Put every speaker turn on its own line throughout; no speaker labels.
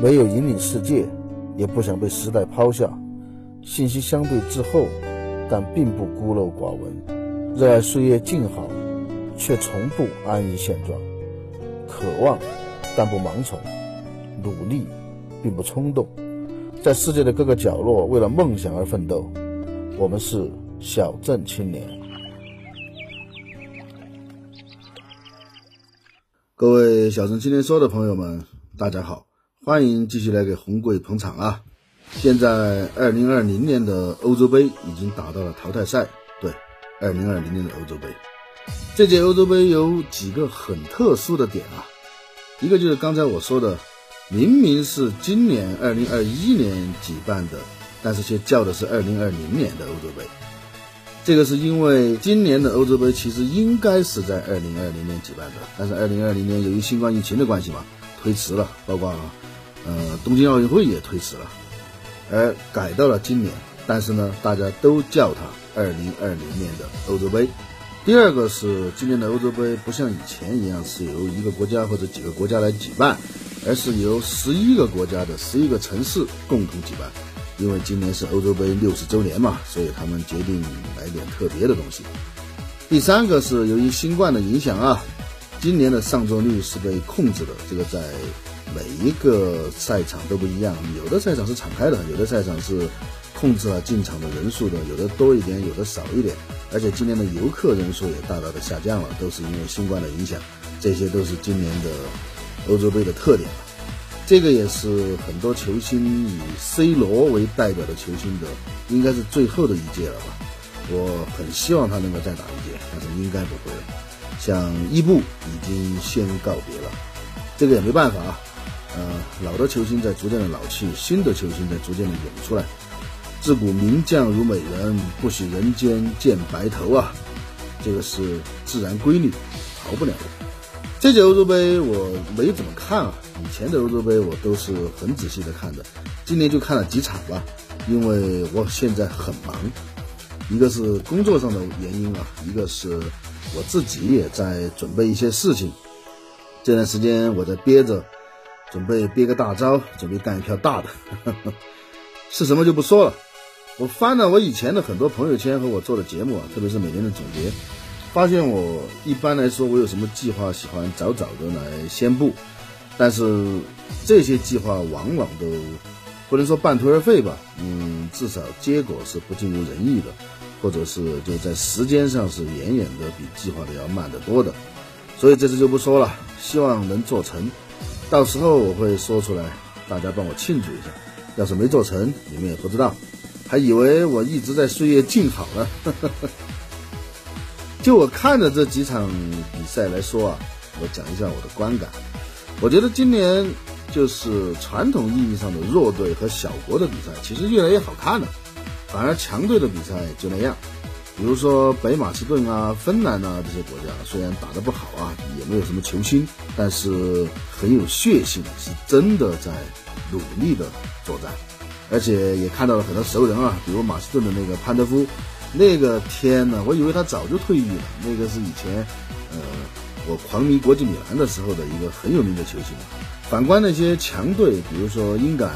没有引领世界，也不想被时代抛下。信息相对滞后，但并不孤陋寡闻。热爱岁月静好，却从不安于现状。渴望，但不盲从；努力，并不冲动。在世界的各个角落，为了梦想而奋斗。我们是小镇青年。各位小镇青年说的朋友们，大家好，欢迎继续来给红鬼捧场啊！现在二零二零年的欧洲杯已经打到了淘汰赛，对，二零二零年的欧洲杯。这届欧洲杯有几个很特殊的点啊，一个就是刚才我说的，明明是今年二零二一年举办的。但是却叫的是二零二零年的欧洲杯，这个是因为今年的欧洲杯其实应该是在二零二零年举办的，但是二零二零年由于新冠疫情的关系嘛，推迟了，包括呃东京奥运会也推迟了，而改到了今年。但是呢，大家都叫它二零二零年的欧洲杯。第二个是今年的欧洲杯不像以前一样是由一个国家或者几个国家来举办，而是由十一个国家的十一个城市共同举办。因为今年是欧洲杯六十周年嘛，所以他们决定来点特别的东西。第三个是由于新冠的影响啊，今年的上座率是被控制的。这个在每一个赛场都不一样，有的赛场是敞开的，有的赛场是控制了进场的人数的，有的多一点，有的少一点。而且今年的游客人数也大大的下降了，都是因为新冠的影响。这些都是今年的欧洲杯的特点。这个也是很多球星以 C 罗为代表的球星的，应该是最后的一届了吧？我很希望他能够再打一届，但是应该不会了。像伊布已经先告别了，这个也没办法啊。呃，老的球星在逐渐的老去，新的球星在逐渐的涌出来。自古名将如美人，不许人间见白头啊！这个是自然规律，逃不了的。这届欧洲杯我没怎么看啊，以前的欧洲杯我都是很仔细的看的，今年就看了几场吧，因为我现在很忙，一个是工作上的原因啊，一个是我自己也在准备一些事情，这段时间我在憋着，准备憋个大招，准备干一票大的，是什么就不说了，我翻了我以前的很多朋友圈和我做的节目啊，特别是每年的总结。发现我一般来说，我有什么计划，喜欢早早的来宣布，但是这些计划往往都不能说半途而废吧，嗯，至少结果是不尽如人意的，或者是就在时间上是远远的比计划的要慢得多的，所以这次就不说了，希望能做成，到时候我会说出来，大家帮我庆祝一下，要是没做成，你们也不知道，还以为我一直在岁月静好呢。就我看的这几场比赛来说啊，我讲一下我的观感。我觉得今年就是传统意义上的弱队和小国的比赛，其实越来越好看了。反而强队的比赛就那样。比如说北马其顿啊、芬兰啊这些国家，虽然打得不好啊，也没有什么球星，但是很有血性，是真的在努力的作战，而且也看到了很多熟人啊，比如马其顿的那个潘德夫。那个天呐，我以为他早就退役了。那个是以前，呃，我狂迷国际米兰的时候的一个很有名的球星。反观那些强队，比如说英格兰，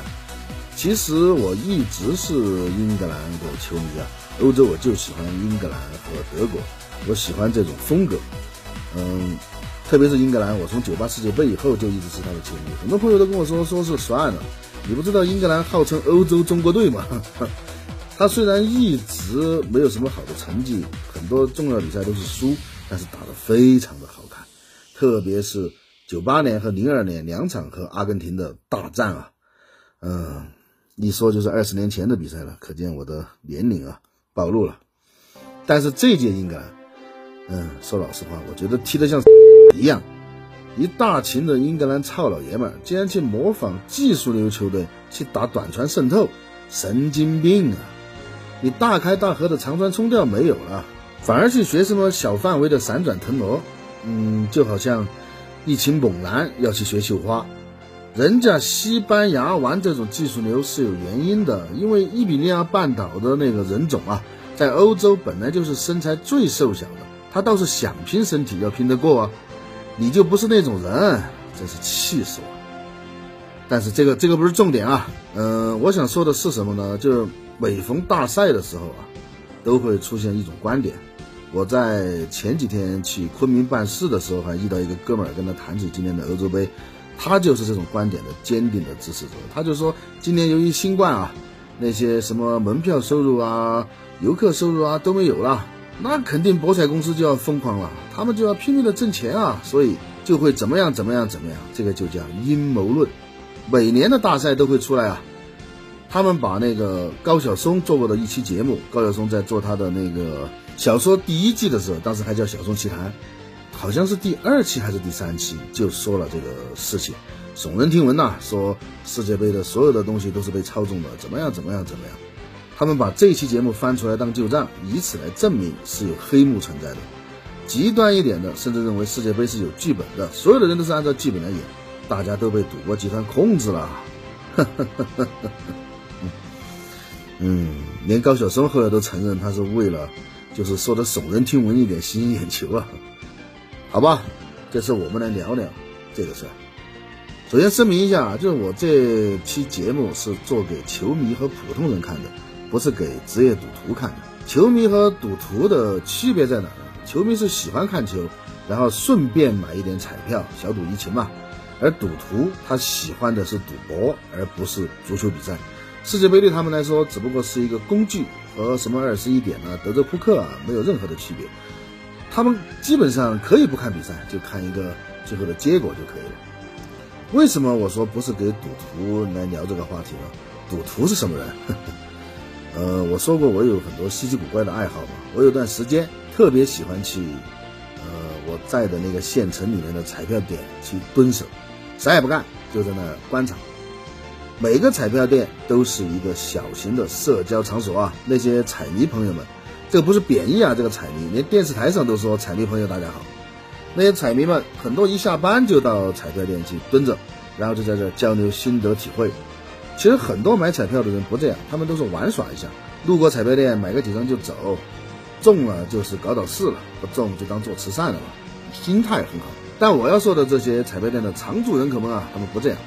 其实我一直是英格兰的球迷啊。欧洲我就喜欢英格兰和德国，我喜欢这种风格。嗯，特别是英格兰，我从九八世界杯以后就一直是他的球迷。很多朋友都跟我说，说是算了，你不知道英格兰号称欧洲中国队吗？他虽然一直没有什么好的成绩，很多重要比赛都是输，但是打得非常的好看，特别是九八年和零二年两场和阿根廷的大战啊，嗯，一说就是二十年前的比赛了，可见我的年龄啊暴露了。但是这届英格兰，嗯，说老实话，我觉得踢得像一样，一大群的英格兰糙老爷们竟然去模仿技术流球队去打短传渗透，神经病啊！你大开大合的长传冲吊没有了，反而去学什么小范围的闪转腾挪，嗯，就好像一群猛男要去学绣花。人家西班牙玩这种技术流是有原因的，因为伊比利亚半岛的那个人种啊，在欧洲本来就是身材最瘦小的，他倒是想拼身体要拼得过啊。你就不是那种人，真是气死我！但是这个这个不是重点啊，嗯，我想说的是什么呢？就是每逢大赛的时候啊，都会出现一种观点。我在前几天去昆明办事的时候，还遇到一个哥们儿，跟他谈起今年的欧洲杯，他就是这种观点的坚定的支持者。他就说，今年由于新冠啊，那些什么门票收入啊、游客收入啊都没有了。那肯定博彩公司就要疯狂了，他们就要拼命的挣钱啊，所以就会怎么样怎么样怎么样，这个就叫阴谋论。每年的大赛都会出来啊，他们把那个高晓松做过的一期节目，高晓松在做他的那个小说第一季的时候，当时还叫《晓松奇谈》，好像是第二期还是第三期，就说了这个事情，耸人听闻呐，说世界杯的所有的东西都是被操纵的，怎么样怎么样怎么样。他们把这期节目翻出来当旧账，以此来证明是有黑幕存在的。极端一点的，甚至认为世界杯是有剧本的，所有的人都是按照剧本来演，大家都被赌博集团控制了。嗯，连高晓松后来都承认，他是为了就是说的耸人听闻一点，吸引眼球啊。好吧，这次我们来聊聊这个事儿。首先声明一下啊，就是我这期节目是做给球迷和普通人看的。不是给职业赌徒看的。球迷和赌徒的区别在哪呢？球迷是喜欢看球，然后顺便买一点彩票，小赌怡情嘛。而赌徒他喜欢的是赌博，而不是足球比赛。世界杯对他们来说只不过是一个工具，和什么二十一点啊、德州扑克啊没有任何的区别。他们基本上可以不看比赛，就看一个最后的结果就可以了。为什么我说不是给赌徒来聊这个话题呢？赌徒是什么人？呃，我说过我有很多稀奇古怪的爱好嘛。我有段时间特别喜欢去，呃，我在的那个县城里面的彩票点去蹲守，啥也不干，就在那观察。每个彩票店都是一个小型的社交场所啊。那些彩迷朋友们，这不是贬义啊，这个彩迷，连电视台上都说彩迷朋友大家好。那些彩迷们很多一下班就到彩票店去蹲着，然后就在这交流心得体会。其实很多买彩票的人不这样，他们都是玩耍一下，路过彩票店买个几张就走，中了就是搞搞事了，不中就当做慈善了嘛，心态很好。但我要说的这些彩票店的常住人口们啊，他们不这样，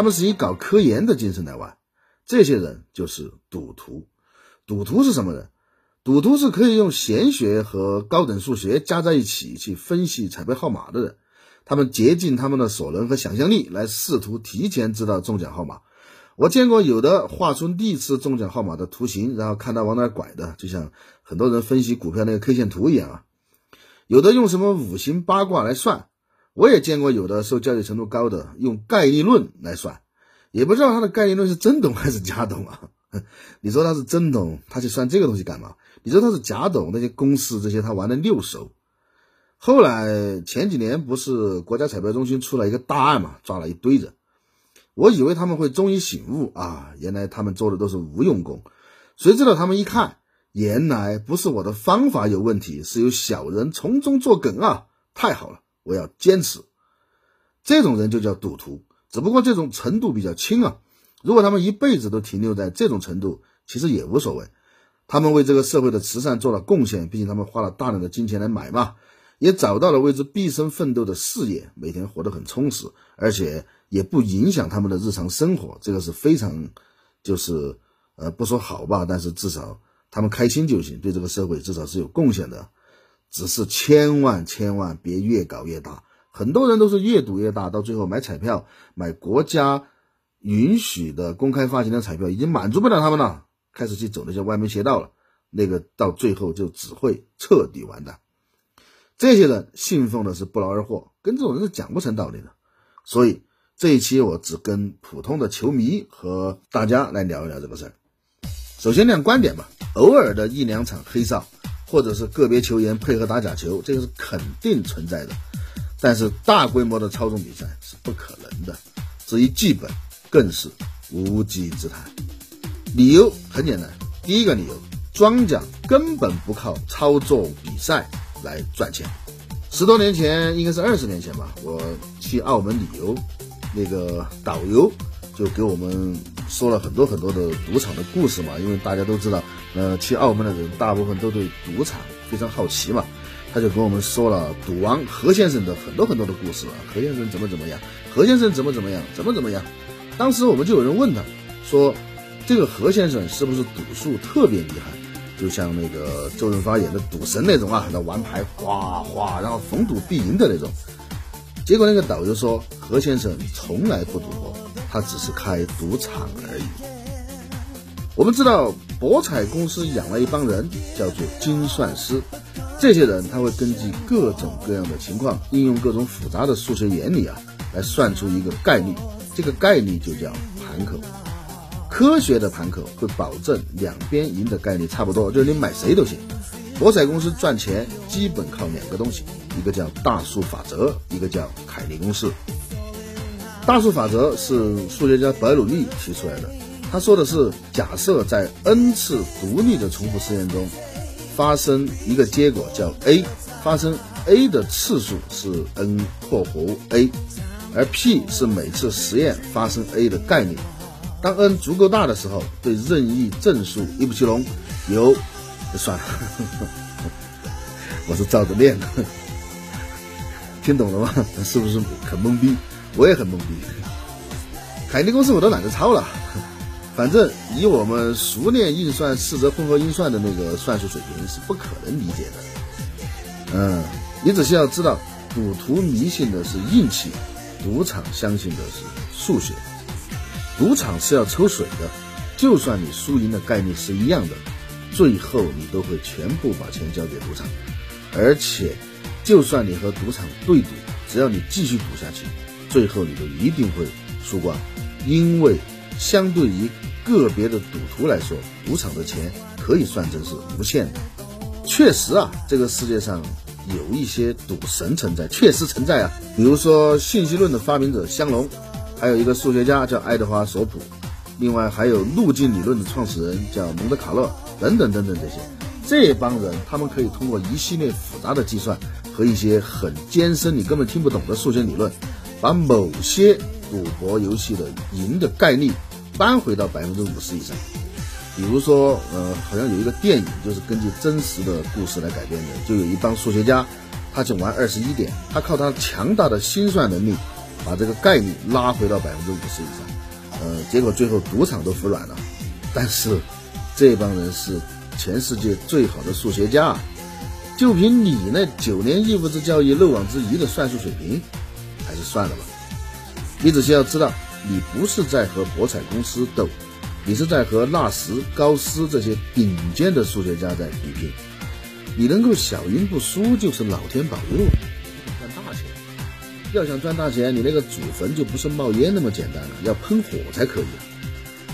他们是以搞科研的精神来玩。这些人就是赌徒。赌徒是什么人？赌徒是可以用玄学和高等数学加在一起去分析彩票号码的人，他们竭尽他们的所能和想象力来试图提前知道中奖号码。我见过有的画出历次中奖号码的图形，然后看他往哪拐的，就像很多人分析股票那个 K 线图一样啊。有的用什么五行八卦来算，我也见过有的受教育程度高的用概率论来算，也不知道他的概率论是真懂还是假懂啊。你说他是真懂，他去算这个东西干嘛？你说他是假懂，那些公式这些他玩的六熟。后来前几年不是国家彩票中心出了一个大案嘛，抓了一堆人。我以为他们会终于醒悟啊，原来他们做的都是无用功。谁知道他们一看，原来不是我的方法有问题，是有小人从中作梗啊！太好了，我要坚持。这种人就叫赌徒，只不过这种程度比较轻啊。如果他们一辈子都停留在这种程度，其实也无所谓。他们为这个社会的慈善做了贡献，毕竟他们花了大量的金钱来买嘛，也找到了为之毕生奋斗的事业，每天活得很充实，而且。也不影响他们的日常生活，这个是非常，就是呃不说好吧，但是至少他们开心就行，对这个社会至少是有贡献的。只是千万千万别越搞越大，很多人都是越赌越大，到最后买彩票买国家允许的公开发行的彩票已经满足不了他们了，开始去走那些歪门邪道了，那个到最后就只会彻底完蛋。这些人信奉的是不劳而获，跟这种人是讲不成道理的，所以。这一期我只跟普通的球迷和大家来聊一聊这个事儿。首先亮观点吧，偶尔的一两场黑哨，或者是个别球员配合打假球，这个是肯定存在的。但是大规模的操纵比赛是不可能的。至于剧本，更是无稽之谈。理由很简单，第一个理由，庄家根本不靠操作比赛来赚钱。十多年前，应该是二十年前吧，我去澳门旅游。那个导游就给我们说了很多很多的赌场的故事嘛，因为大家都知道，呃，去澳门的人大部分都对赌场非常好奇嘛。他就跟我们说了赌王何先生的很多很多的故事啊，何先生怎么怎么样，何先生怎么怎么样，怎么怎么样。当时我们就有人问他，说这个何先生是不是赌术特别厉害，就像那个周润发演的赌神那种啊，那玩牌哗哗，然后逢赌必赢的那种。结果那个导游说，何先生从来不赌博，他只是开赌场而已。我们知道博彩公司养了一帮人，叫做精算师。这些人他会根据各种各样的情况，应用各种复杂的数学原理啊，来算出一个概率。这个概率就叫盘口。科学的盘口会保证两边赢的概率差不多，就是你买谁都行。博彩公司赚钱基本靠两个东西，一个叫大数法则，一个叫凯利公式。大数法则是数学家白努利提出来的，他说的是，假设在 n 次独立的重复实验中。发生一个结果叫 A，发生 A 的次数是 n 括弧 A，而 P 是每次实验发生 A 的概率。当 n 足够大的时候，对任意正数一不其龙，有算了，我是照着练的，听懂了吗？是不是很懵逼？我也很懵逼。凯利公司我都懒得抄了。反正以我们熟练运算四则混合运算的那个算术水平是不可能理解的。嗯，你只需要知道，赌徒迷信的是运气，赌场相信的是数学。赌场是要抽水的，就算你输赢的概率是一样的，最后你都会全部把钱交给赌场。而且，就算你和赌场对赌，只要你继续赌下去，最后你都一定会输光，因为相对于个别的赌徒来说，赌场的钱可以算成是无限的。确实啊，这个世界上有一些赌神存在，确实存在啊。比如说信息论的发明者香农，还有一个数学家叫爱德华索普，另外还有路径理论的创始人叫蒙德卡勒，等等等等这些。这帮人他们可以通过一系列复杂的计算和一些很艰深你根本听不懂的数学理论，把某些赌博游戏的赢的概率。扳回到百分之五十以上，比如说，呃，好像有一个电影就是根据真实的故事来改编的，就有一帮数学家，他去玩二十一点，他靠他强大的心算能力，把这个概率拉回到百分之五十以上，呃，结果最后赌场都服软了。但是这帮人是全世界最好的数学家，就凭你那九年义务制教育漏网之鱼的算术水平，还是算了吧。你只需要知道。你不是在和博彩公司斗，你是在和纳什、高斯这些顶尖的数学家在比拼。你能够小赢不输，就是老天保佑。赚大钱，要想赚大钱，你那个祖坟就不是冒烟那么简单了，要喷火才可以。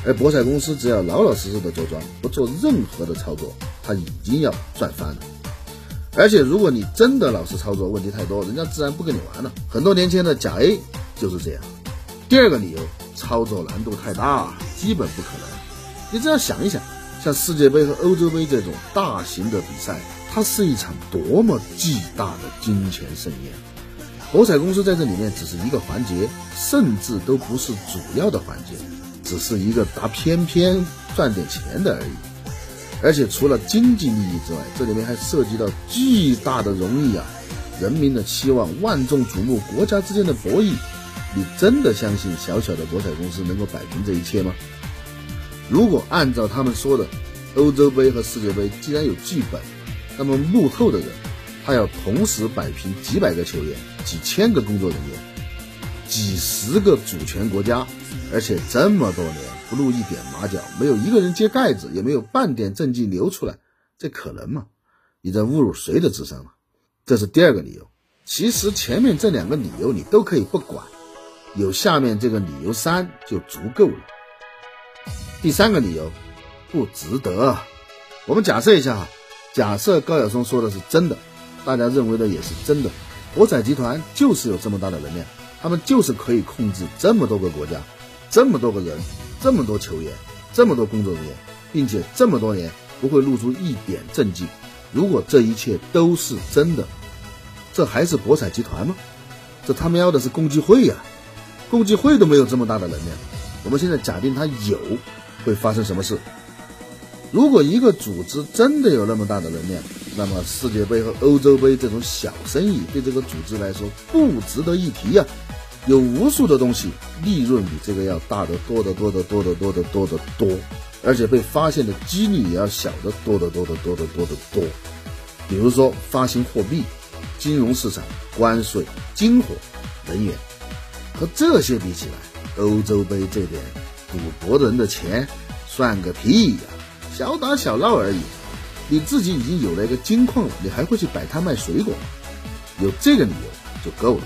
而博彩公司只要老老实实的做庄，不做任何的操作，他已经要赚翻了。而且如果你真的老实操作，问题太多，人家自然不跟你玩了。很多年前的假 A 就是这样。第二个理由，操作难度太大，基本不可能。你只要想一想，像世界杯和欧洲杯这种大型的比赛，它是一场多么巨大的金钱盛宴。博彩公司在这里面只是一个环节，甚至都不是主要的环节，只是一个打偏偏赚点钱的而已。而且除了经济利益之外，这里面还涉及到巨大的荣誉啊，人民的期望，万众瞩目，国家之间的博弈。你真的相信小小的博彩公司能够摆平这一切吗？如果按照他们说的，欧洲杯和世界杯既然有剧本，那么幕后的人他要同时摆平几百个球员、几千个工作人员、几十个主权国家，而且这么多年不露一点马脚，没有一个人揭盖子，也没有半点证据流出来，这可能吗？你在侮辱谁的智商吗？这是第二个理由。其实前面这两个理由你都可以不管。有下面这个理由三就足够了。第三个理由，不值得。我们假设一下哈，假设高晓松说的是真的，大家认为的也是真的，博彩集团就是有这么大的能量，他们就是可以控制这么多个国家，这么多个人，这么多球员，这么多工作人员，并且这么多年不会露出一点政绩。如果这一切都是真的，这还是博彩集团吗？这他喵的是共济会呀！共济会都没有这么大的能量，我们现在假定它有，会发生什么事？如果一个组织真的有那么大的能量，那么世界杯和欧洲杯这种小生意对这个组织来说不值得一提呀。有无数的东西利润比这个要大得多得多得多得多得多得多，而且被发现的几率也要小得多得多得多得多得多。比如说发行货币、金融市场、关税、金火、能源，和这些比起来，欧洲杯这点赌博人的钱算个屁呀！小打小闹而已。你自己已经有了一个金矿了，你还会去摆摊卖水果？有这个理由就够了。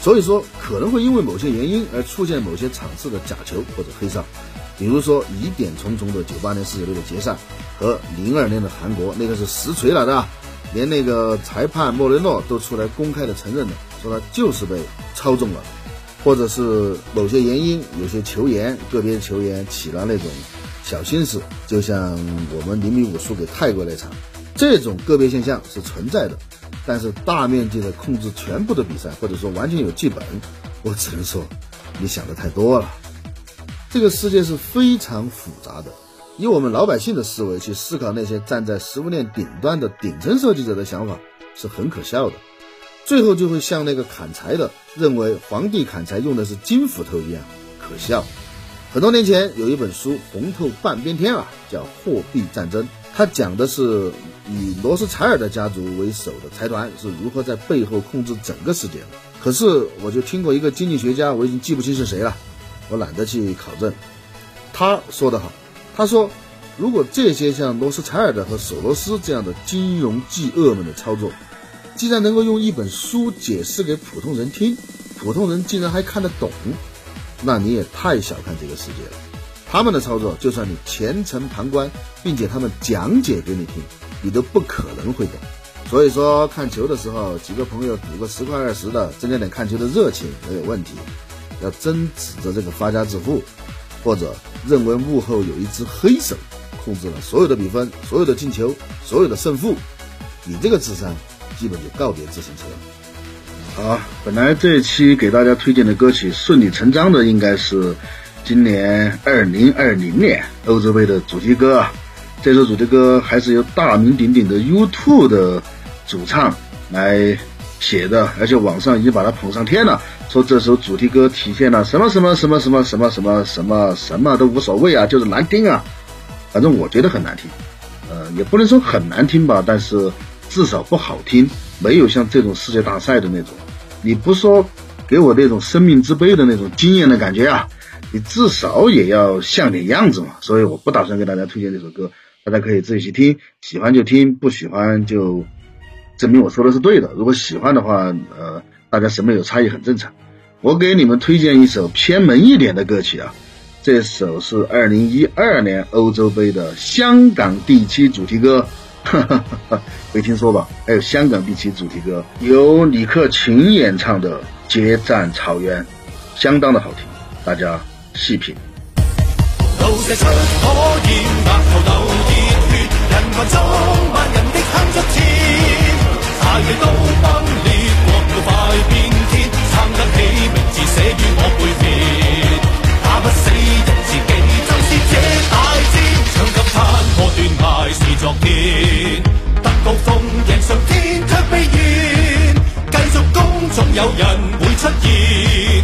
所以说，可能会因为某些原因而出现某些场次的假球或者黑哨，比如说疑点重重的九八年世界杯的决赛和零二年的韩国，那个是实锤了的，连那个裁判莫雷诺都出来公开的承认了，说他就是被操纵了，或者是某些原因，有些球员个别球员起了那种小心思，就像我们零比五输给泰国那场，这种个别现象是存在的。但是大面积的控制全部的比赛，或者说完全有剧本，我只能说你想的太多了。这个世界是非常复杂的，以我们老百姓的思维去思考那些站在食物链顶端的顶层设计者的想法是很可笑的，最后就会像那个砍柴的认为皇帝砍柴用的是金斧头一样可笑。很多年前有一本书红透半边天啊，叫《货币战争》。它讲的是以罗斯柴尔德家族为首的财团是如何在背后控制整个世界的。可是我就听过一个经济学家，我已经记不清是谁了，我懒得去考证。他说得好，他说，如果这些像罗斯柴尔德和索罗斯这样的金融巨鳄们的操作，既然能够用一本书解释给普通人听，普通人竟然还看得懂，那你也太小看这个世界了。他们的操作，就算你全程旁观，并且他们讲解给你听，你都不可能会懂。所以说，看球的时候，几个朋友赌个十块二十的，增加点看球的热情没有问题。要真指着这个发家致富，或者认为幕后有一只黑手控制了所有的比分、所有的进球、所有的胜负，你这个智商基本就告别自行车。好，本来这一期给大家推荐的歌曲，顺理成章的应该是。今年二零二零年欧洲杯的主题歌，这首主题歌还是由大名鼎鼎的 U2 的主唱来写的，而且网上已经把它捧上天了，说这首主题歌体现了什么什么什么什么什么什么什么什么都无所谓啊，就是难听啊，反正我觉得很难听，呃，也不能说很难听吧，但是至少不好听，没有像这种世界大赛的那种，你不说给我那种生命之杯的那种惊艳的感觉啊。你至少也要像点样子嘛，所以我不打算给大家推荐这首歌，大家可以自己去听，喜欢就听，不喜欢就证明我说的是对的。如果喜欢的话，呃，大家审美有差异很正常。我给你们推荐一首偏门一点的歌曲啊，这首是二零一二年欧洲杯的香港第七主题歌，没听说吧？还有香港地区主题歌，由李克勤演唱的《决战草原》，相当的好听，大家。细品。
中万人的哼出天，大地都崩裂，国度快变天，撑得起名字写于我背响吉叹破断崖是昨天。登高峰迎上天却未现继续攻总有人会出现。